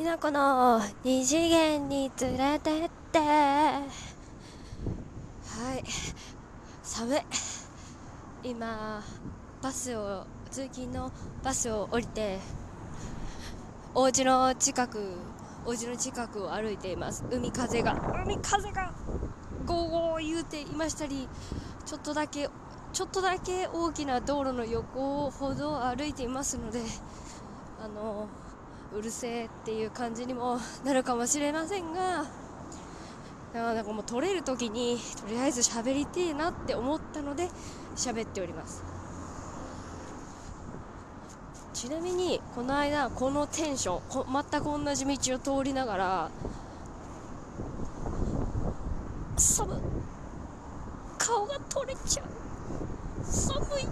きなこの二次元に連れてって。はい。寒い。今バスを通勤のバスを降りてお家の近くお家の近くを歩いています。海風が海風がゴーゴー言うていましたりちょっとだけちょっとだけ大きな道路の横をほど歩いていますのであのうるせえっていう感じにも なるかもしれませんがなんかもう撮れる時にとりあえず喋りてえなって思ったので喋っております。ちなみにこの間このテンションこ全く同じ道を通りながら寒顔が取れちゃう。寒い。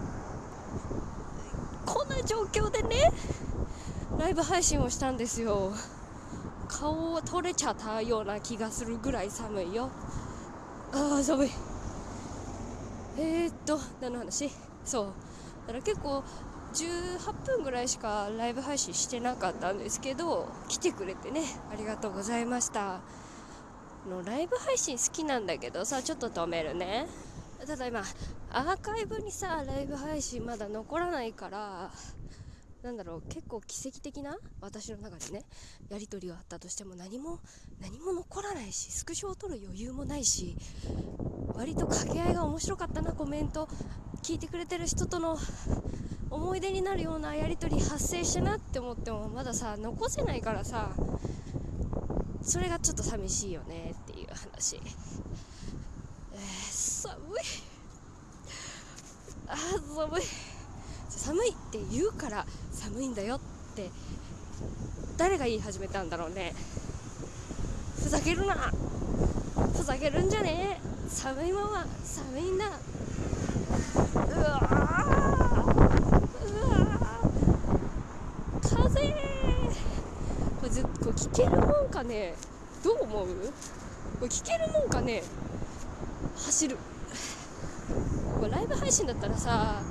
こんな状況でね。ライブ配信をしたんですよ。顔を取れちゃったような気がするぐらい寒いよ。ああ寒い。えー、っと何の話？そう。だから結構18分ぐらいしかライブ配信してなかったんですけど来てくれてねありがとうございました。のライブ配信好きなんだけどさちょっと止めるね。ただ今アーカイブにさライブ配信まだ残らないからなんだろう結構奇跡的な私の中でねやり取りがあったとしても何も何も残らないしスクショを撮る余裕もないし割と掛け合いが面白かったなコメント聞いてくれてる人との思い出になるようなやり取り発生したなって思ってもまださ残せないからさそれがちょっと寂しいよねっていう話、えー、寒い。あ寒い。寒いって言うから寒いんだよって誰が言い始めたんだろうね。ふざけるな。ふざけるんじゃねえ。寒いまま寒いんだ。うわうわ風これずこれ聞けるもんかね。どう思う？これ聞けるもんかね。走る。これライブ配信だったらさ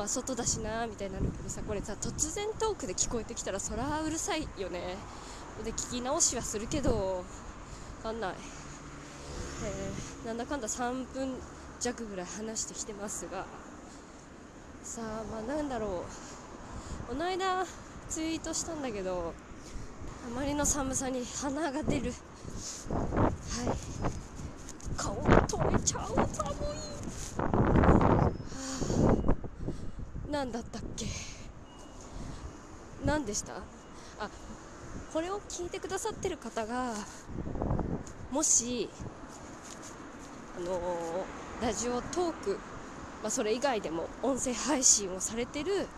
まあ外だしなみたいになるけどさこれさ突然トークで聞こえてきたらそらうるさいよね。で聞き直しはするけど分かんない、えー、なんだかんだ3分弱ぐらい話してきてますが。さあまあなんだろう。この間ツイートしたんだけどあまりの寒さに鼻が出る。はい。顔が取れちゃう寒い。何だったっけ？何でした？あこれを聞いてくださってる方がもしあのー、ラジオトーク、まあ、それ以外でも音声配信をされてる、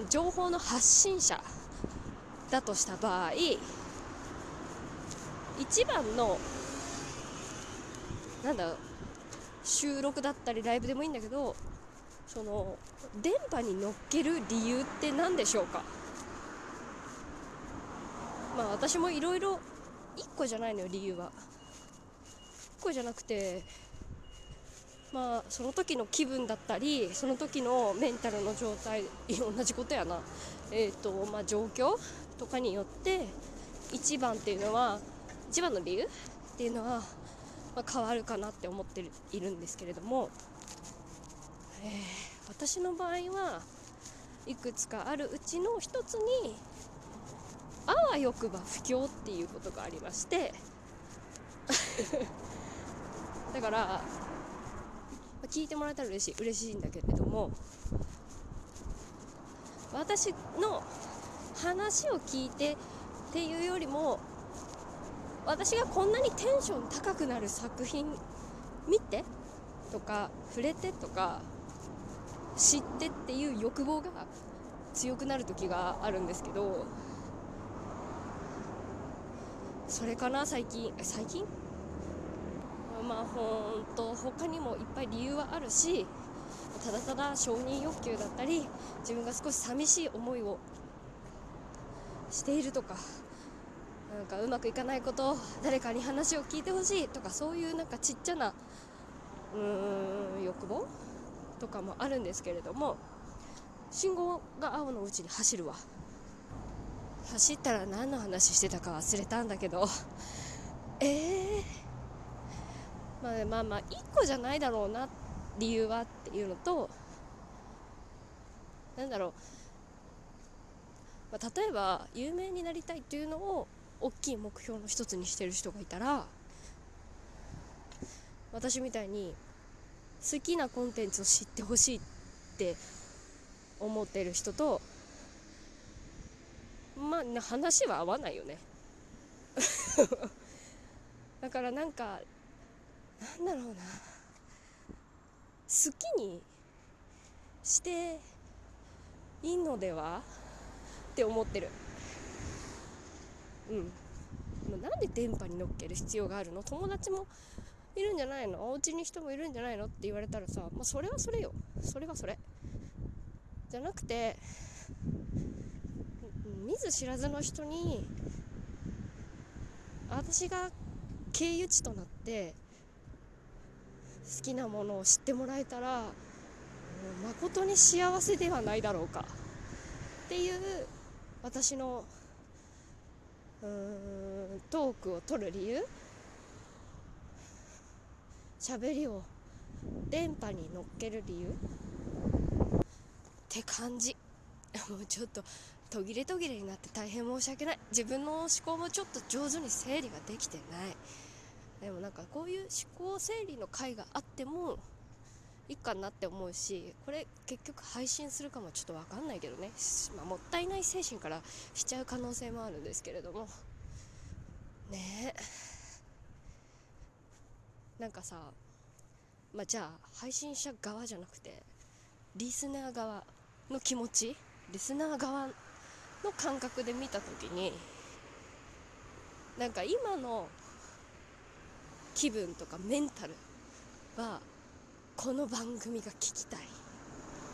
うん、情報の発信者だとした場合一番のなんだ収録だったりライブでもいいんだけどその電波に乗っける理由って何でしょうか？まあ私もいろいろ1個じゃないのよ理由は。1個じゃなくてまあその時の気分だったりその時のメンタルの状態同じことやな。えっ、ー、とまあ状況とかによって一番っていうのは一番の理由っていうのは、まあ、変わるかなって思っているんですけれども。えー、私の場合はいくつかあるうちの一つにあわよくば不況っていうことがありまして だから聞いてもらえたら嬉しい嬉しいんだけれども私の話を聞いてっていうよりも私がこんなにテンション高くなる作品見てとか触れてとか知ってっていう欲望が強くなる時があるんですけどそれかな最近？最近？まあほんと他にもいっぱい理由はあるしただただ承認欲求だったり自分が少し寂しい思いをしているとかなんかうまくいかないこと誰かに話を聞いてほしいとかそういうなんかちっちゃなうーん欲望とかもあるんですけれども信号が青のうちに走るわ。走ったら何の話してたか忘れたんだけど。ええー、まあまあまあ1個じゃないだろうな理由はっていうのとなんだろう、まあ、例えば有名になりたいっていうのを大きい目標の一つにしてる人がいたら私みたいに好きなコンテンツを知ってほしいって思ってる人とまあ話は合わないよね。だからなんかなんだろうな。好きにしていいのでは？って思ってる。うん。なんで電波に乗っける必要があるの？友達もいるんじゃないの？お家に人もいるんじゃないの？って言われたらさ、まあ、それはそれよ。それはそれ。じゃなくて見ず知らずの人に私が経由地となって好きなものを知ってもらえたら誠に幸せではないだろうか。っていう私のうーんトークを取る理由。喋りを電波に乗っける理由？って感じ。もうちょっと途切れ途切れになって大変申し訳ない。自分の思考もちょっと上手に整理ができてない。でもなんかこういう思考整理の回があってもいいかなって思うしこれ結局配信するかもちょっと分かんないけどね、まあ、もったいない精神からしちゃう可能性もあるんですけれども。ね。えなんかさまあじゃあ配信者側じゃなくてリスナー側の気持ちリスナー側の感覚で見た時になんか今の気分とかメンタルはこの番組が聞きたい。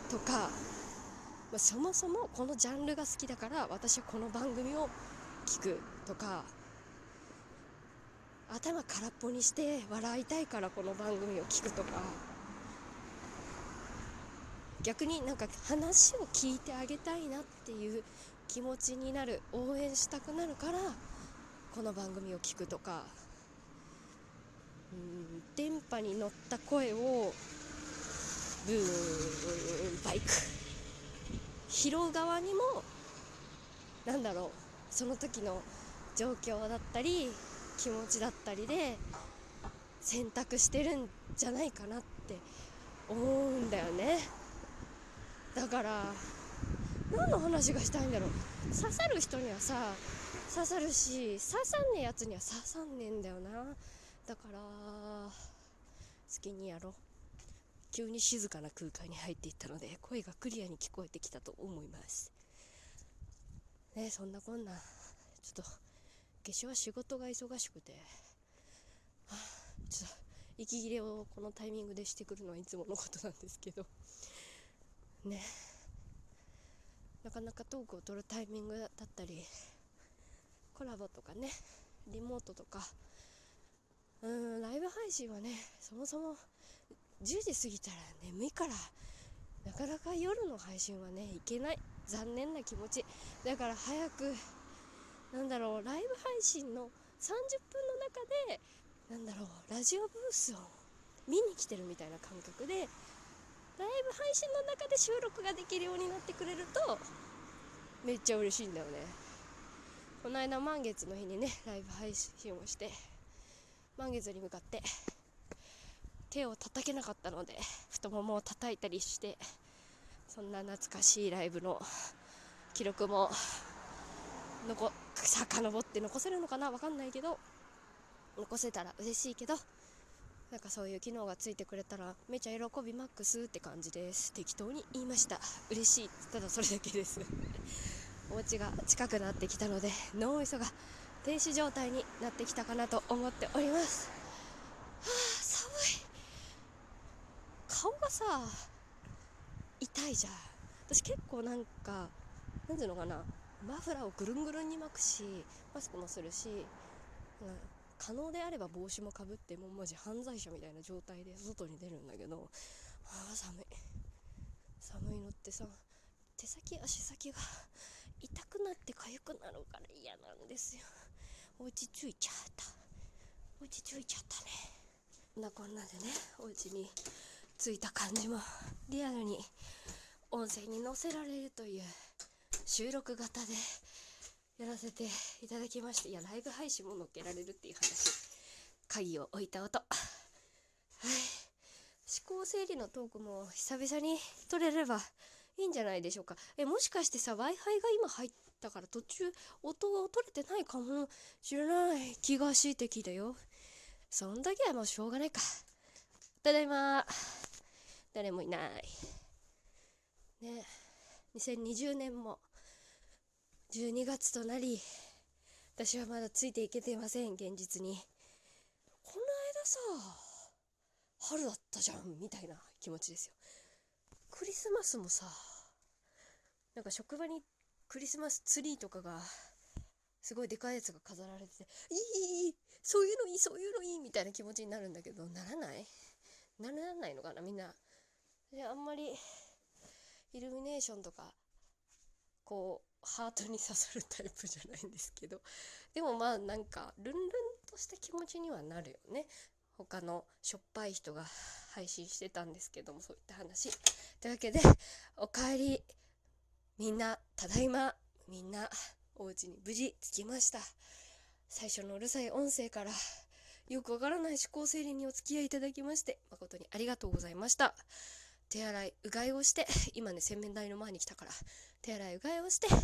とか、まあ、そもそもこのジャンルが好きだから私はこの番組を聞く。とか頭空っぽにして笑いたいからこの番組を聞くとか。逆になんか話を聞いてあげたいなっていう気持ちになる応援したくなるからこの番組を聞くとか。うん電波に乗った声をブーンバイク。拾う側にもなんだろうその時の状況だったり気持ちだったりで選択してるんじゃないかなって思うんだよね。だから何の話がしたいんだろう。刺さる人にはさ刺さるし刺さんねえやつには刺さんねえんだよな。だから好きにやろう。急に静かな空間に入っていったので声がクリアに聞こえてきたと思います。ねそんなこんな。ちょっと化粧は仕事が忙しくて、はあ、ちょっと息切れをこのタイミングでしてくるのはいつものことなんですけどね。なかなかトークを取るタイミングだったりコラボとかねリモートとかうんライブ配信はねそもそも10時過ぎたら眠いからなかなか夜の配信はねいけない。残念な気持ち。だから早くなんだろうライブ配信の30分の中でなんだろうラジオブースを見に来てるみたいな感覚でライブ配信の中で収録ができるようになってくれるとめっちゃ嬉しいんだよね。この間満月の日にねライブ配信をして満月に向かって手を叩けなかったので太ももを叩いたりしてそんな懐かしいライブの記録も残遡って残せるのかな？分かんないけど残せたら嬉しいけどなんかそういう機能がついてくれたらめちゃ喜びマックスって感じです。適当に言いました。嬉しい。ただそれだけです。お家が近くなってきたので脳みそが停止状態になってきたかなと思っております。はあ寒い。顔がさ痛いじゃん。私結構なんかなんていうのかな。マフラーをぐるんぐるんに巻くしマスクもするし、うん、可能であれば帽子もかぶってもうマジ犯罪者みたいな状態で外に出るんだけどあ寒い。寒いのってさ手先足先が痛くなって痒くなるから嫌なんですよ。お家着いちゃった。お家着いちゃったね。こんなこんなでねお家に着いた感じもリアルに音声に載せられるという。収録型でやらせていただきましていやライブ配信も載っけられるっていう話鍵を置いた音。はい。思考整理のトークも久々に撮れればいいんじゃないでしょうか。えもしかしてさ w i f i が今入ったから途中音が取れてないかもしれない気がしてきたよ。そんだけはもうしょうがないか。ただいま。誰もいない。ね。2020年も。12月となり私はまだついていけていません現実に。この間さ春だったじゃんみたいな気持ちですよ。クリスマスもさなんか職場にクリスマスツリーとかがすごいでかいやつが飾られてていいいいそういうのいいそういうのいいみたいな気持ちになるんだけどならない？ならないのかなみんな。であんまりイルミネーションとかこうハートに刺さるタイプじゃないんですけど。でもまあなんかルンルンとした気持ちにはなるよね。他のしょっぱい人が配信してたんですけどもそういった話。というわけでおかえり。みんなただいま。みんなお家に無事着きました。最初のうるさい音声からよくわからない思考整理にお付き合いいただきまして誠にありがとうございました。手洗いうがいをして 今ね洗面台の前に来たから手洗いうがいをしてはい。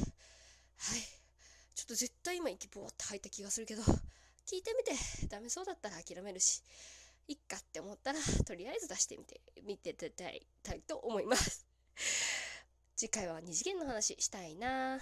ちょっと絶対今息ボーって吐いた気がするけど聞いてみて。ダメそうだったら諦めるし。いっかって思ったらとりあえず出してみて見ていただきたいと思います。次回は二次元の話したいな。